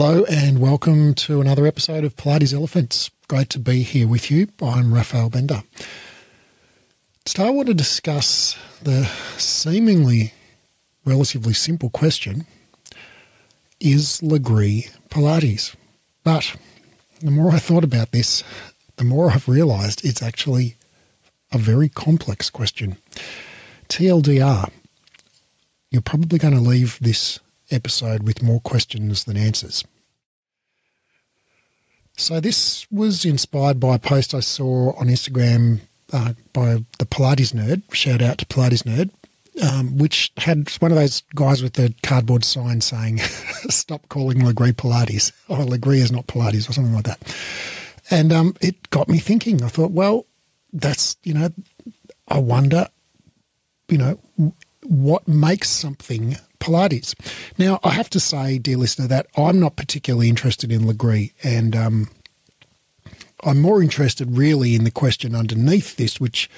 Hello and welcome to another episode of Pilates Elephants. Great to be here with you. I'm Raphael Bender. Today I want to discuss the seemingly relatively simple question Is Lagree Pilates? But the more I thought about this, the more I've realised it's actually a very complex question. TLDR, you're probably going to leave this episode with more questions than answers. So, this was inspired by a post I saw on Instagram uh, by the Pilates Nerd. Shout out to Pilates Nerd, um, which had one of those guys with the cardboard sign saying, Stop calling Lagree Pilates, or Lagree is not Pilates, or something like that. And um, it got me thinking. I thought, well, that's, you know, I wonder, you know, what makes something Pilates. Now, I have to say, dear listener, that I'm not particularly interested in Lagree, and um, I'm more interested really in the question underneath this, which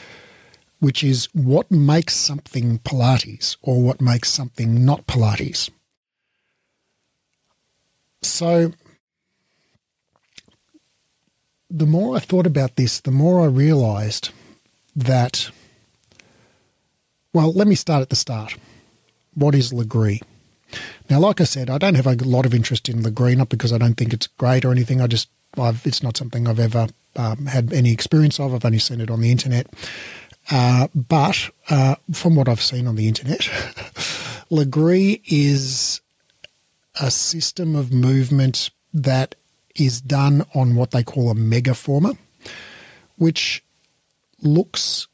which is what makes something Pilates or what makes something not Pilates. So, the more I thought about this, the more I realized that, well, let me start at the start what is Lagree? Now, like I said, I don't have a lot of interest in Lagree, not because I don't think it's great or anything. I just, I've, it's not something I've ever um, had any experience of. I've only seen it on the internet. Uh, but uh, from what I've seen on the internet, Lagree is a system of movement that is done on what they call a megaformer, which looks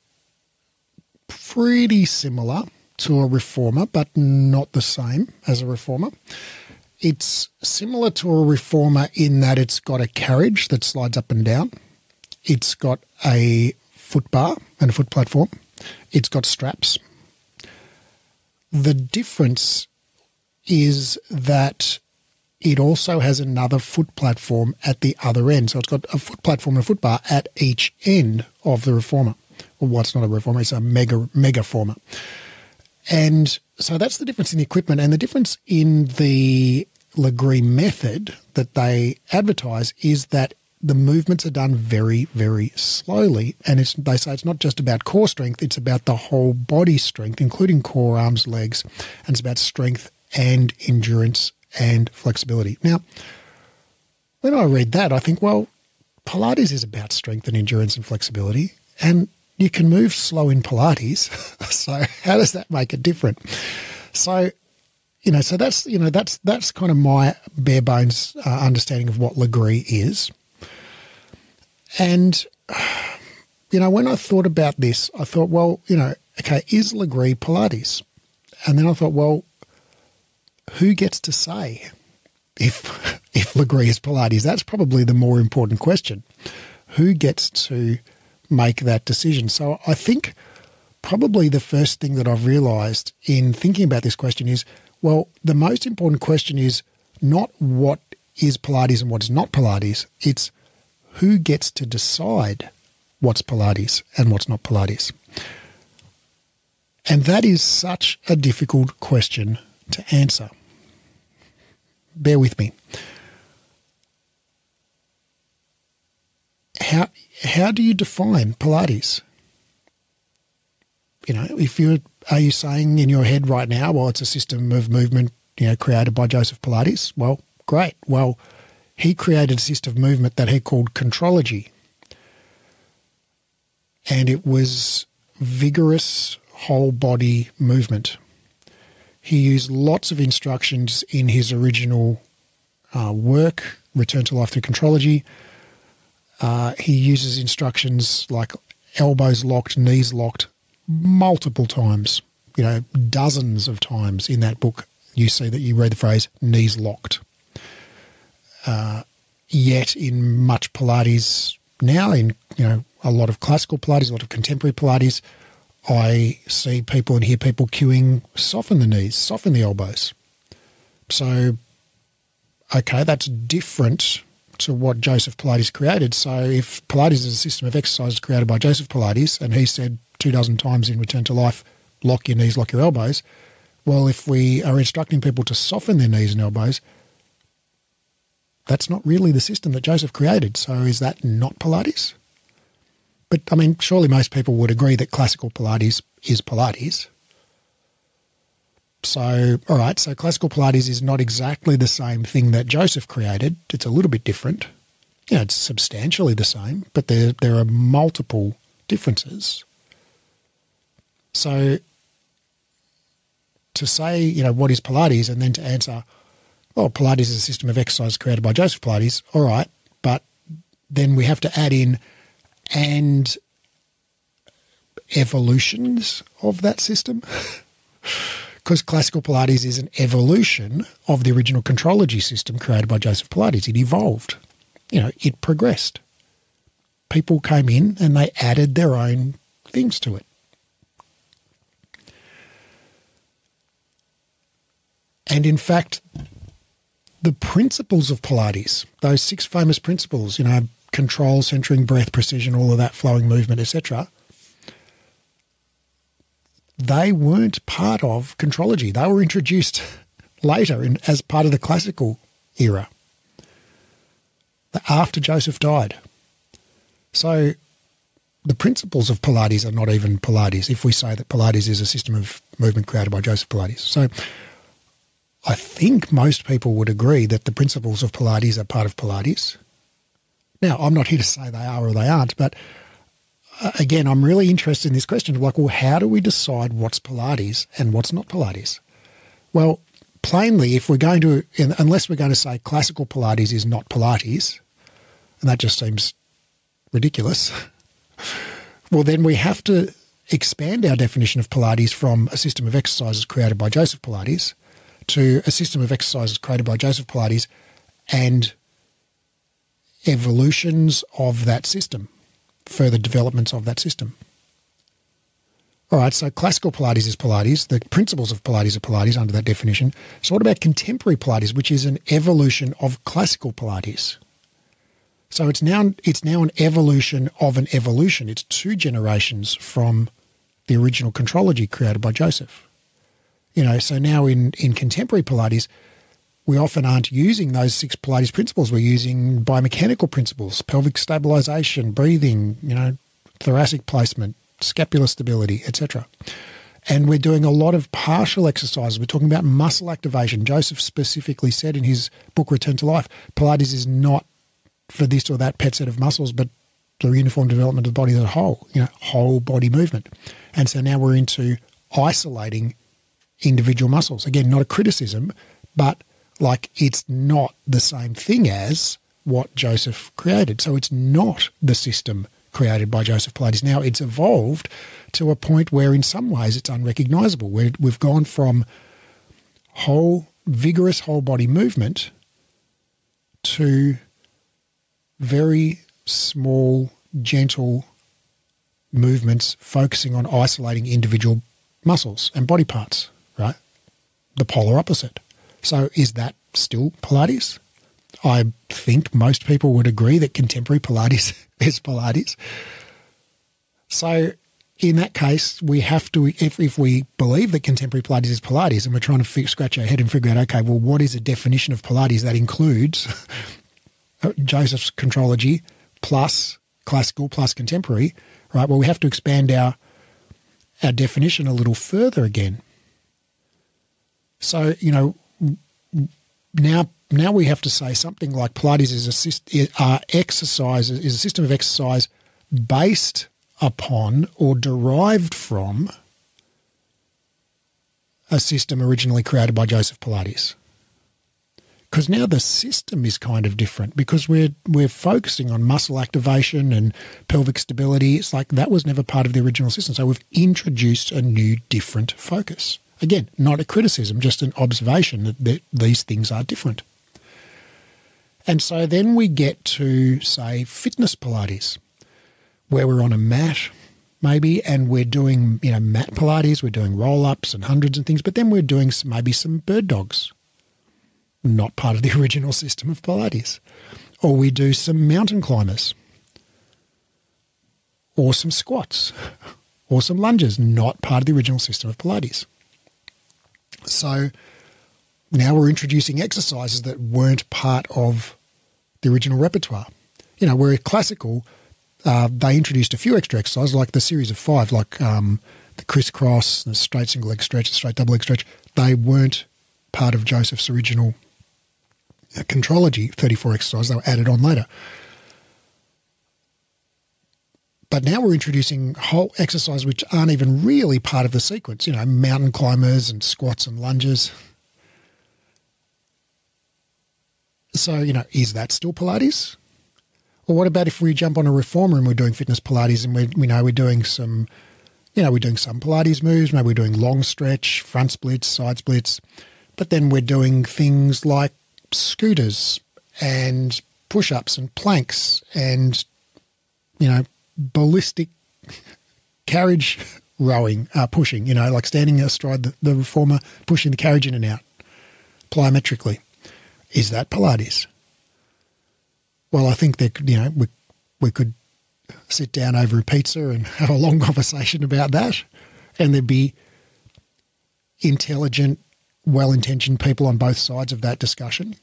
pretty similar to a reformer, but not the same as a reformer. It's similar to a reformer in that it's got a carriage that slides up and down. It's got a foot bar and a foot platform. It's got straps. The difference is that it also has another foot platform at the other end. So it's got a foot platform and a foot bar at each end of the reformer. Well, what's not a reformer, it's a mega mega former. And so that's the difference in the equipment and the difference in the Lagree method that they advertise is that the movements are done very, very slowly. And it's, they say it's not just about core strength, it's about the whole body strength, including core, arms, legs. And it's about strength and endurance and flexibility. Now, when I read that, I think, well, Pilates is about strength and endurance and flexibility. And you can move slow in Pilates. so how does that make it different? So, you know, so that's you know that's that's kind of my bare bones uh, understanding of what Lagree is. And you know, when I thought about this, I thought, well, you know, okay, is Lagree Pilates? And then I thought, well, who gets to say if if Lagree is Pilates? That's probably the more important question. Who gets to make that decision. So I think probably the first thing that I've realized in thinking about this question is well, the most important question is not what is Pilates and what is not Pilates, it's who gets to decide what's Pilates and what's not Pilates. And that is such a difficult question to answer. Bear with me. How how do you define Pilates? You know, if you are you saying in your head right now, well, it's a system of movement, you know, created by Joseph Pilates. Well, great. Well, he created a system of movement that he called contrology, and it was vigorous whole body movement. He used lots of instructions in his original uh, work, Return to Life Through Contrology uh, he uses instructions like elbows locked, knees locked, multiple times. You know, dozens of times in that book, you see that you read the phrase knees locked. Uh, yet, in much Pilates now, in you know a lot of classical Pilates, a lot of contemporary Pilates, I see people and hear people cueing soften the knees, soften the elbows. So, okay, that's different to what Joseph Pilates created. So if Pilates is a system of exercises created by Joseph Pilates, and he said two dozen times in Return to Life, lock your knees, lock your elbows. Well, if we are instructing people to soften their knees and elbows, that's not really the system that Joseph created. So is that not Pilates? But I mean, surely most people would agree that classical Pilates is Pilates. So, all right, so classical Pilates is not exactly the same thing that Joseph created. It's a little bit different. You know, it's substantially the same, but there, there are multiple differences. So, to say, you know, what is Pilates and then to answer, well, Pilates is a system of exercise created by Joseph Pilates, all right, but then we have to add in and evolutions of that system. because classical Pilates is an evolution of the original contrology system created by Joseph Pilates. It evolved, you know, it progressed. People came in and they added their own things to it. And in fact, the principles of Pilates, those six famous principles, you know, control, centering, breath, precision, all of that, flowing movement, etc., they weren't part of contrology. They were introduced later in, as part of the classical era, after Joseph died. So the principles of Pilates are not even Pilates if we say that Pilates is a system of movement created by Joseph Pilates. So I think most people would agree that the principles of Pilates are part of Pilates. Now, I'm not here to say they are or they aren't, but again, I'm really interested in this question of like, well, how do we decide what's Pilates and what's not Pilates? Well, plainly, if we're going to, unless we're going to say classical Pilates is not Pilates, and that just seems ridiculous, well, then we have to expand our definition of Pilates from a system of exercises created by Joseph Pilates to a system of exercises created by Joseph Pilates and evolutions of that system further developments of that system. All right, so classical Pilates is Pilates. The principles of Pilates are Pilates under that definition. So, what about contemporary Pilates, which is an evolution of classical Pilates? So it's now it's now an evolution of an evolution. It's two generations from the original contrology created by Joseph. You know, so now in in contemporary Pilates, we often aren't using those six Pilates principles. We're using biomechanical principles, pelvic stabilization, breathing, you know, thoracic placement, scapular stability, etc. And we're doing a lot of partial exercises. We're talking about muscle activation. Joseph specifically said in his book Return to Life, Pilates is not for this or that pet set of muscles, but the uniform development of the body as a whole, you know, whole body movement. And so now we're into isolating individual muscles. Again, not a criticism, but like it's not the same thing as what Joseph created. So it's not the system created by Joseph Pilates. Now it's evolved to a point where, in some ways, it's unrecognizable. Where we've gone from whole, vigorous whole body movement to very small, gentle movements focusing on isolating individual muscles and body parts, right? The polar opposite. So is that still Pilates? I think most people would agree that contemporary Pilates is Pilates. So in that case, we have to, if, if we believe that contemporary Pilates is Pilates and we're trying to scratch our head and figure out, okay, well, what is a definition of Pilates that includes uh, Joseph's contrology plus classical plus contemporary, right? Well, we have to expand our, our definition a little further again. So, you know, now now we have to say something like Pilates is a uh, exercise is a system of exercise based upon or derived from a system originally created by Joseph Pilates. Because now the system is kind of different because we're we're focusing on muscle activation and pelvic stability. It's like that was never part of the original system. So we've introduced a new different focus. Again, not a criticism, just an observation that, that these things are different. And so then we get to, say, fitness Pilates, where we're on a mat, maybe, and we're doing, you know, mat Pilates, we're doing roll ups and hundreds and things, but then we're doing some, maybe some bird dogs, not part of the original system of Pilates. Or we do some mountain climbers, or some squats, or some lunges, not part of the original system of Pilates. So now we're introducing exercises that weren't part of the original repertoire. You know, where classical, uh, they introduced a few extra exercises, like the series of five, like um, the crisscross, the straight single leg stretch, the straight double leg stretch. They weren't part of Joseph's original uh, contrology 34 exercises. They were added on later. But now we're introducing whole exercises which aren't even really part of the sequence, you know, mountain climbers and squats and lunges. So, you know, is that still Pilates? Or what about if we jump on a reformer and we're doing fitness Pilates and we, we know we're doing some, you know, we're doing some Pilates moves, maybe we're doing long stretch, front splits, side splits, but then we're doing things like scooters and push ups and planks and, you know, ballistic carriage rowing, uh, pushing, you know, like standing astride the, the reformer, pushing the carriage in and out plyometrically. Is that Pilates? Well, I think that, you know, we, we could sit down over a pizza and have a long conversation about that. And there'd be intelligent, well intentioned people on both sides of that discussion.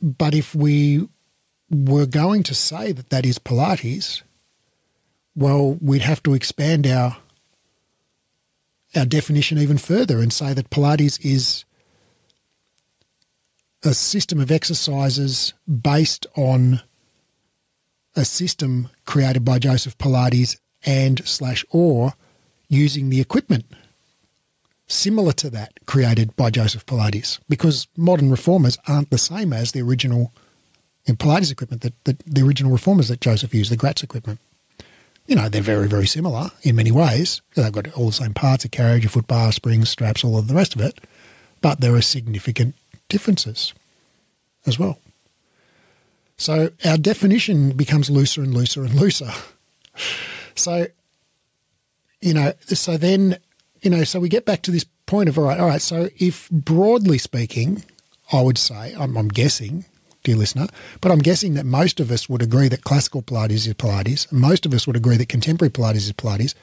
But if we were going to say that that is Pilates, well, we'd have to expand our our definition even further and say that Pilates is a system of exercises based on a system created by Joseph Pilates and slash or using the equipment similar to that created by Joseph Pilates because modern reformers aren't the same as the original in Pilates equipment that, that the original reformers that Joseph used, the Gratz equipment. You know, they're very, very similar in many ways. They've got all the same parts, a carriage, a foot bar, springs, straps, all of the rest of it. But there are significant differences as well. So our definition becomes looser and looser and looser. So, you know, so then, you know, so we get back to this point of, all right, all right, so if broadly speaking, I would say, I'm, I'm guessing, dear listener, but I'm guessing that most of us would agree that classical Pilates is Pilates. Most of us would agree that contemporary Pilates is Pilates.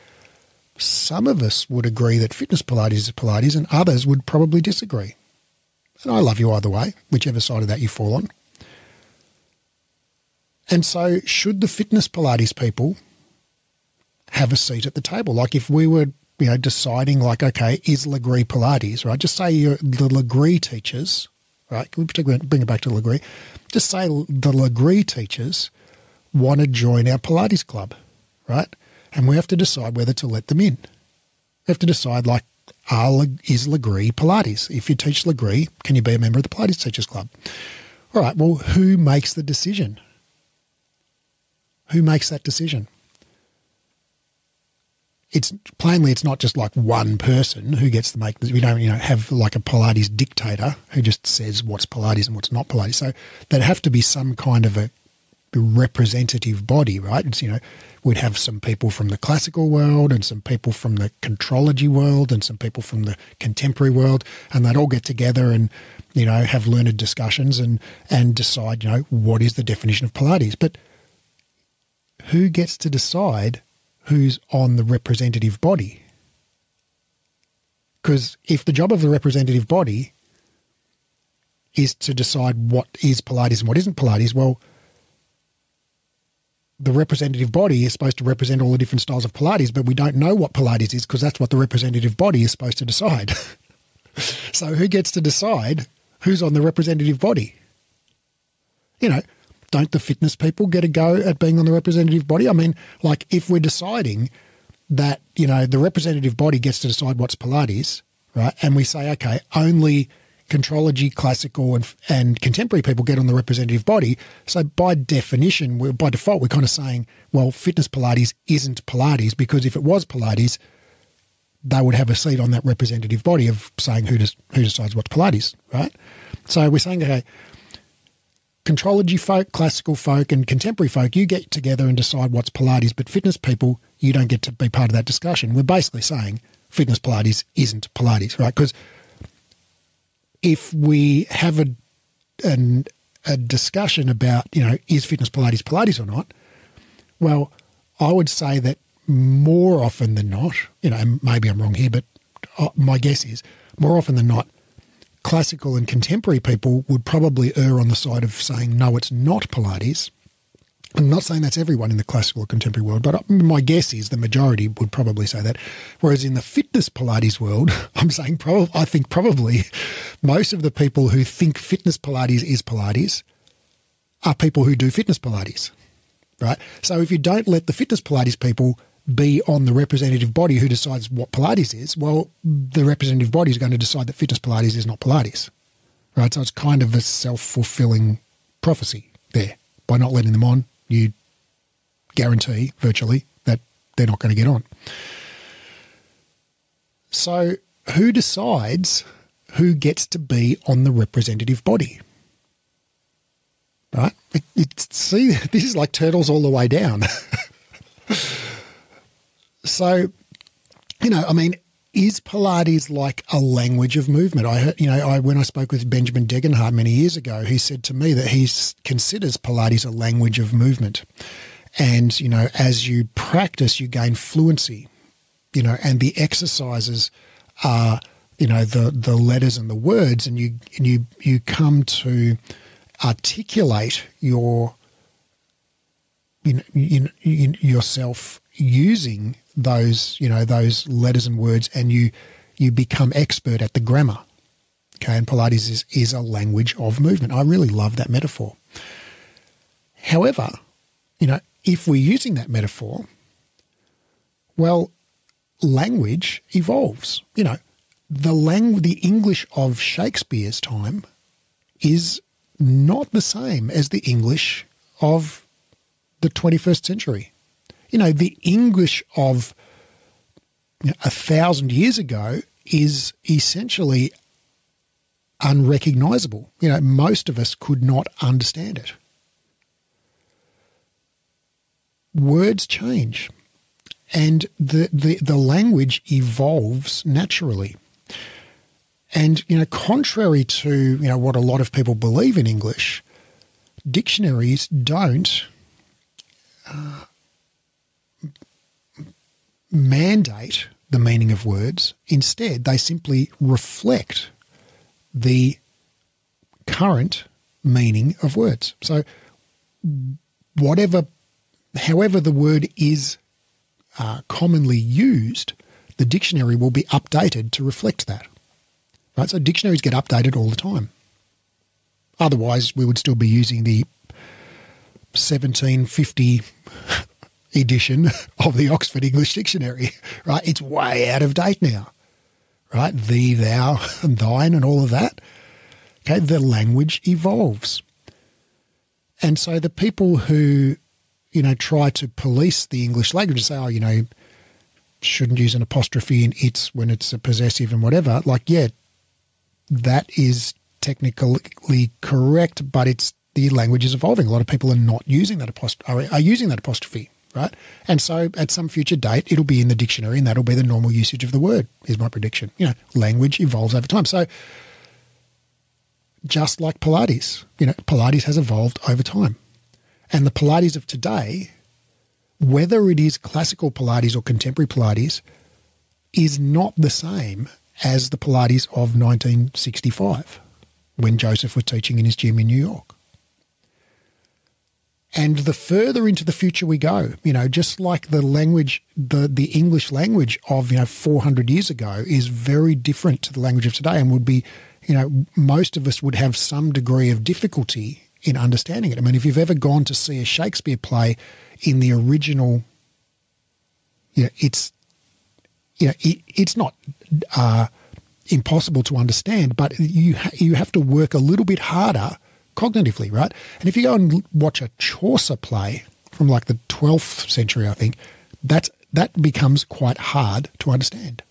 Some of us would agree that fitness Pilates is Pilates, and others would probably disagree. And I love you either way, whichever side of that you fall on. And so, should the fitness Pilates people have a seat at the table? Like, if we were, you know, deciding, like, okay, is Lagree Pilates, right? Just say you're the Lagree teachers right? Can we particularly bring it back to Lagree? Just say the Lagree teachers want to join our Pilates club, right? And we have to decide whether to let them in. We have to decide, like, are, is Lagree Pilates? If you teach Lagree, can you be a member of the Pilates Teachers Club? All right, well, who makes the decision? Who makes that decision? It's plainly it's not just like one person who gets to make this. we don't you know have like a Pilates dictator who just says what's Pilates and what's not Pilates. So there'd have to be some kind of a representative body, right? It's, you know, we'd have some people from the classical world and some people from the contrology world and some people from the contemporary world, and they'd all get together and you know have learned discussions and and decide you know what is the definition of Pilates. But who gets to decide who's on the representative body. Because if the job of the representative body is to decide what is Pilates and what isn't Pilates, well, the representative body is supposed to represent all the different styles of Pilates, but we don't know what Pilates is because that's what the representative body is supposed to decide. so who gets to decide who's on the representative body? You know, don't the fitness people get a go at being on the representative body? I mean, like if we're deciding that, you know, the representative body gets to decide what's Pilates, right? And we say, okay, only contrology, classical, and, and contemporary people get on the representative body. So by definition, we're, by default, we're kind of saying, well, fitness Pilates isn't Pilates because if it was Pilates, they would have a seat on that representative body of saying who does who decides what's Pilates, right? So we're saying, okay, contrology folk, classical folk, and contemporary folk, you get together and decide what's Pilates, but fitness people, you don't get to be part of that discussion. We're basically saying fitness Pilates isn't Pilates, right? Because if we have a, an, a discussion about, you know, is fitness Pilates Pilates or not, well, I would say that more often than not, you know, maybe I'm wrong here, but uh, my guess is more often than not, classical and contemporary people would probably err on the side of saying, no, it's not Pilates. I'm not saying that's everyone in the classical or contemporary world, but my guess is the majority would probably say that. Whereas in the fitness Pilates world, I'm saying probably, I think probably most of the people who think fitness Pilates is Pilates are people who do fitness Pilates, right? So if you don't let the fitness Pilates people be on the representative body who decides what Pilates is, well, the representative body is going to decide that fitness Pilates is not Pilates, right? So it's kind of a self fulfilling prophecy there by not letting them on you guarantee virtually that they're not going to get on. So, who decides who gets to be on the representative body? Right? It, it, see, this is like turtles all the way down. so, you know, I mean, is Pilates like a language of movement? I heard, you know, I when I spoke with Benjamin Degenhardt many years ago, he said to me that he considers Pilates a language of movement, and you know, as you practice, you gain fluency, you know, and the exercises are, you know, the the letters and the words, and you and you you come to articulate your you know, you, you, yourself using those you know those letters and words and you you become expert at the grammar. Okay and pilates is, is a language of movement. I really love that metaphor. However you know if we're using that metaphor well language evolves. You know the lang- the english of shakespeare's time is not the same as the english of the 21st century you know, the English of you know, a thousand years ago is essentially unrecognizable. You know, most of us could not understand it. Words change and the, the, the language evolves naturally. And, you know, contrary to, you know, what a lot of people believe in English, dictionaries don't uh, mandate the meaning of words. Instead, they simply reflect the current meaning of words. So, whatever, however, the word is uh, commonly used, the dictionary will be updated to reflect that. Right? So, dictionaries get updated all the time. Otherwise, we would still be using the 1750 edition of the Oxford English Dictionary, right? It's way out of date now, right? Thee, thou, and thine, and all of that. Okay, the language evolves. And so the people who, you know, try to police the English language and say, oh, you know, shouldn't use an apostrophe in its when it's a possessive and whatever, like, yeah, that is technically correct, but it's the language is evolving. A lot of people are not using that apostrophe, are, are using that apostrophe right? And so at some future date, it'll be in the dictionary and that'll be the normal usage of the word, is my prediction. You know, language evolves over time. So just like Pilates, you know, Pilates has evolved over time. And the Pilates of today, whether it is classical Pilates or contemporary Pilates, is not the same as the Pilates of 1965 when Joseph was teaching in his gym in New York. And the further into the future we go, you know, just like the language, the, the English language of, you know, 400 years ago is very different to the language of today and would be, you know, most of us would have some degree of difficulty in understanding it. I mean, if you've ever gone to see a Shakespeare play in the original, you know, it's, you know, it, it's not uh, impossible to understand, but you, you have to work a little bit harder – cognitively, right? And if you go and watch a Chaucer play from like the 12th century, I think, that's, that becomes quite hard to understand.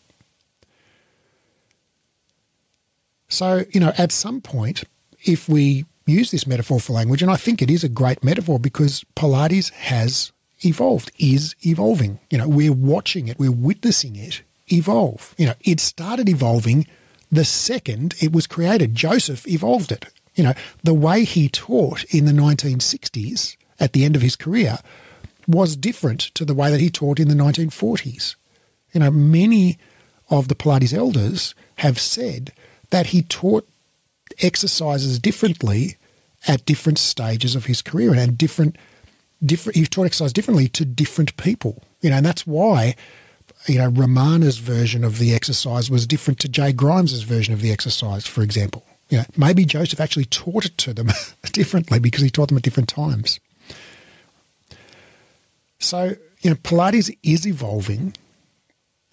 So, you know, at some point, if we use this metaphor for language, and I think it is a great metaphor because Pilates has evolved, is evolving. You know, we're watching it, we're witnessing it evolve. You know, it started evolving the second it was created. Joseph evolved it. You know, the way he taught in the 1960s at the end of his career was different to the way that he taught in the 1940s. You know, many of the Pilates elders have said that he taught exercises differently at different stages of his career and different different he taught exercise differently to different people. You know, and that's why you know Romana's version of the exercise was different to Jay Grimes's version of the exercise, for example. You know, maybe Joseph actually taught it to them differently because he taught them at different times. So, you know, Pilates is evolving,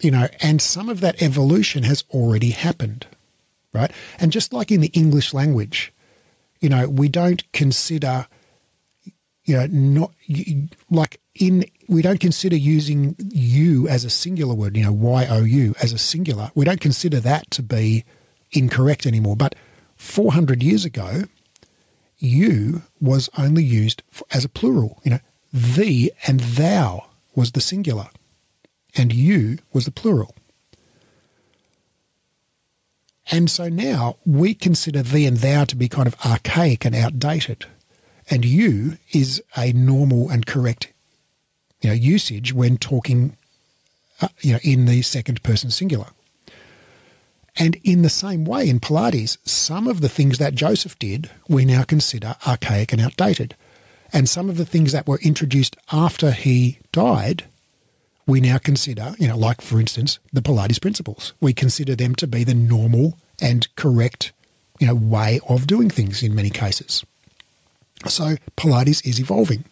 you know, and some of that evolution has already happened, right? And just like in the English language, you know, we don't consider, you know, not like in, we don't consider using you as a singular word, you know, Y O U as a singular. We don't consider that to be incorrect anymore. But 400 years ago, you was only used as a plural. You know, thee and thou was the singular, and you was the plural. And so now we consider thee and thou to be kind of archaic and outdated. And you is a normal and correct you know, usage when talking uh, you know, in the second person singular. And in the same way, in Pilates, some of the things that Joseph did we now consider archaic and outdated. And some of the things that were introduced after he died, we now consider, you know, like for instance, the Pilates principles. We consider them to be the normal and correct, you know, way of doing things in many cases. So Pilates is evolving.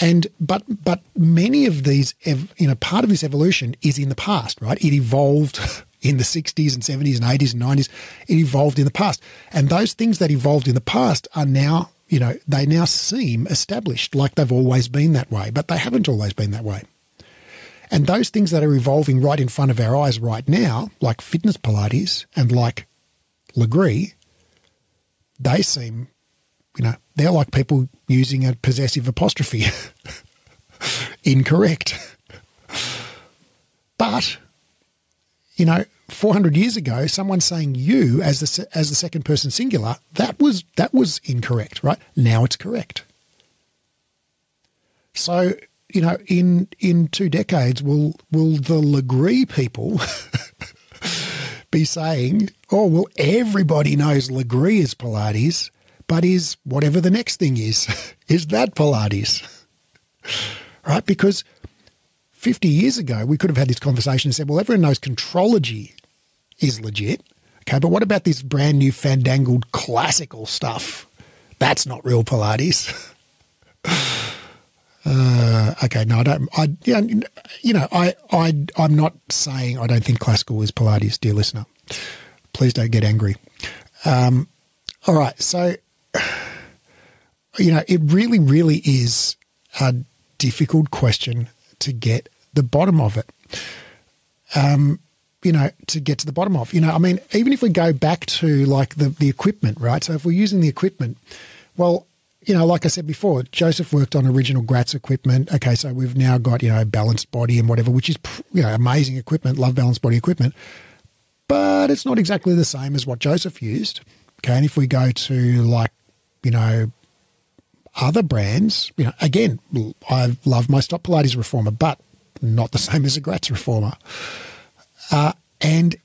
And but but many of these, you know, part of this evolution is in the past, right? It evolved in the 60s and 70s and 80s and 90s. It evolved in the past. And those things that evolved in the past are now, you know, they now seem established like they've always been that way, but they haven't always been that way. And those things that are evolving right in front of our eyes right now, like fitness Pilates and like Lagree, they seem, you know, they're like people using a possessive apostrophe. Incorrect. But you know, 400 years ago, someone saying you as the as the second person singular, that was that was incorrect, right? Now it's correct. So, you know, in in two decades, will will the Lagree people be saying, "Oh, well, everybody knows Lagree is Pilates, but is whatever the next thing is, is that Pilates?" right? Because 50 years ago, we could have had this conversation and said, well, everyone knows contrology is legit. Okay, but what about this brand new fandangled classical stuff? That's not real Pilates. uh, okay, no, I don't. I, you know, I, I, I'm not saying I don't think classical is Pilates, dear listener. Please don't get angry. Um, all right, so you know, it really, really is a difficult question to get the bottom of it. Um, you know, to get to the bottom of. You know, I mean, even if we go back to like the, the equipment, right? So if we're using the equipment, well, you know, like I said before, Joseph worked on original Gratz equipment. Okay, so we've now got, you know, balanced body and whatever, which is, you know, amazing equipment, love balanced body equipment. But it's not exactly the same as what Joseph used. Okay, and if we go to like, you know, other brands, you know, again, I love my Stott Pilates reformer, but not the same as a Gratz reformer. Uh, and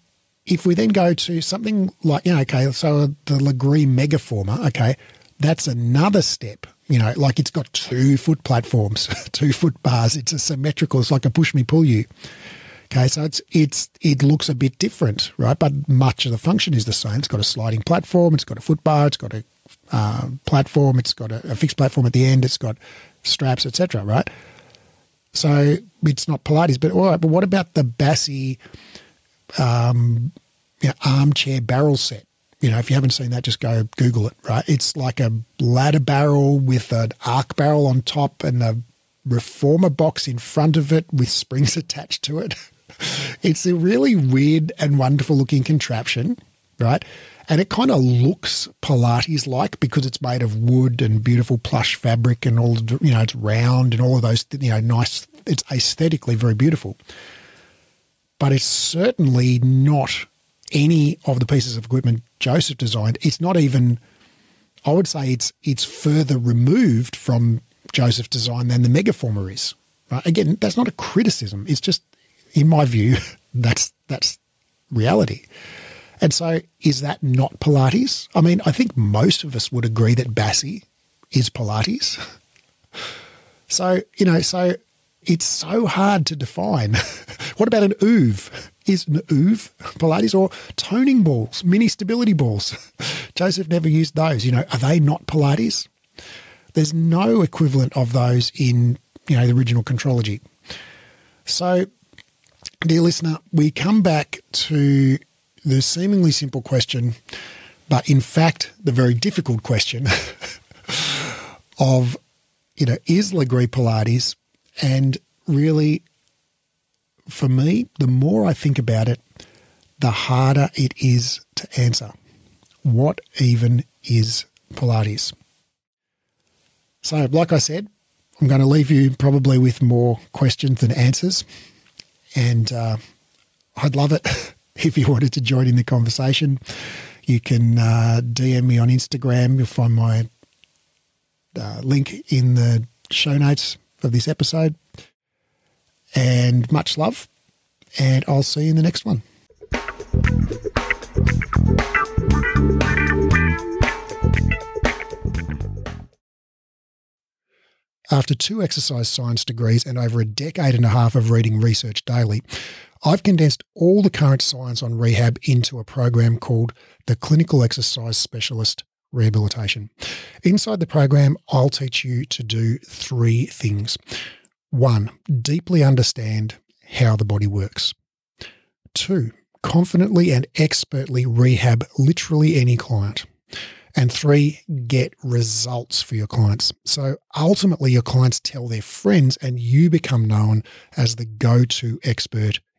if we then go to something like, you know, okay, so the Lagree Megaformer, okay, that's another step. You know, like it's got two foot platforms, two foot bars. It's a symmetrical. It's like a push me pull you. Okay, so it's it's it looks a bit different, right? But much of the function is the same. It's got a sliding platform. It's got a foot bar. It's got a uh, platform. It's got a, a, fixed platform at the end. It's got straps, etc. Right? So it's not Pilates, but all right. But what about the Bassi um, you know, armchair barrel set? You know, if you haven't seen that, just go Google it. Right? It's like a ladder barrel with an arc barrel on top and a reformer box in front of it with springs attached to it. it's a really weird and wonderful looking contraption, right? And it kind of looks Pilates like because it's made of wood and beautiful plush fabric and all you know it's round and all of those you know nice it's aesthetically very beautiful. But it's certainly not any of the pieces of equipment Joseph designed. It's not even I would say it's it's further removed from Joseph's design than the megaformer is. Right? again that's not a criticism. It's just in my view that's that's reality And so, is that not Pilates? I mean, I think most of us would agree that Bassi is Pilates. So, you know, so it's so hard to define. what about an OOV? Is an OOV Pilates or toning balls, mini stability balls? Joseph never used those. You know, are they not Pilates? There's no equivalent of those in, you know, the original Contrology. So, dear listener, we come back to the seemingly simple question, but in fact, the very difficult question of, you know, is Lagree Pilates? And really, for me, the more I think about it, the harder it is to answer. What even is Pilates? So, like I said, I'm going to leave you probably with more questions than answers. And uh, I'd love it if you wanted to join in the conversation. You can uh, DM me on Instagram. You'll find my uh, link in the show notes of this episode. And much love, and I'll see you in the next one. After two exercise science degrees and over a decade and a half of reading research daily, I've condensed all the current science on rehab into a program called the Clinical Exercise Specialist Rehabilitation. Inside the program, I'll teach you to do three things. One, deeply understand how the body works. Two, confidently and expertly rehab literally any client. And three, get results for your clients. So ultimately, your clients tell their friends, and you become known as the go to expert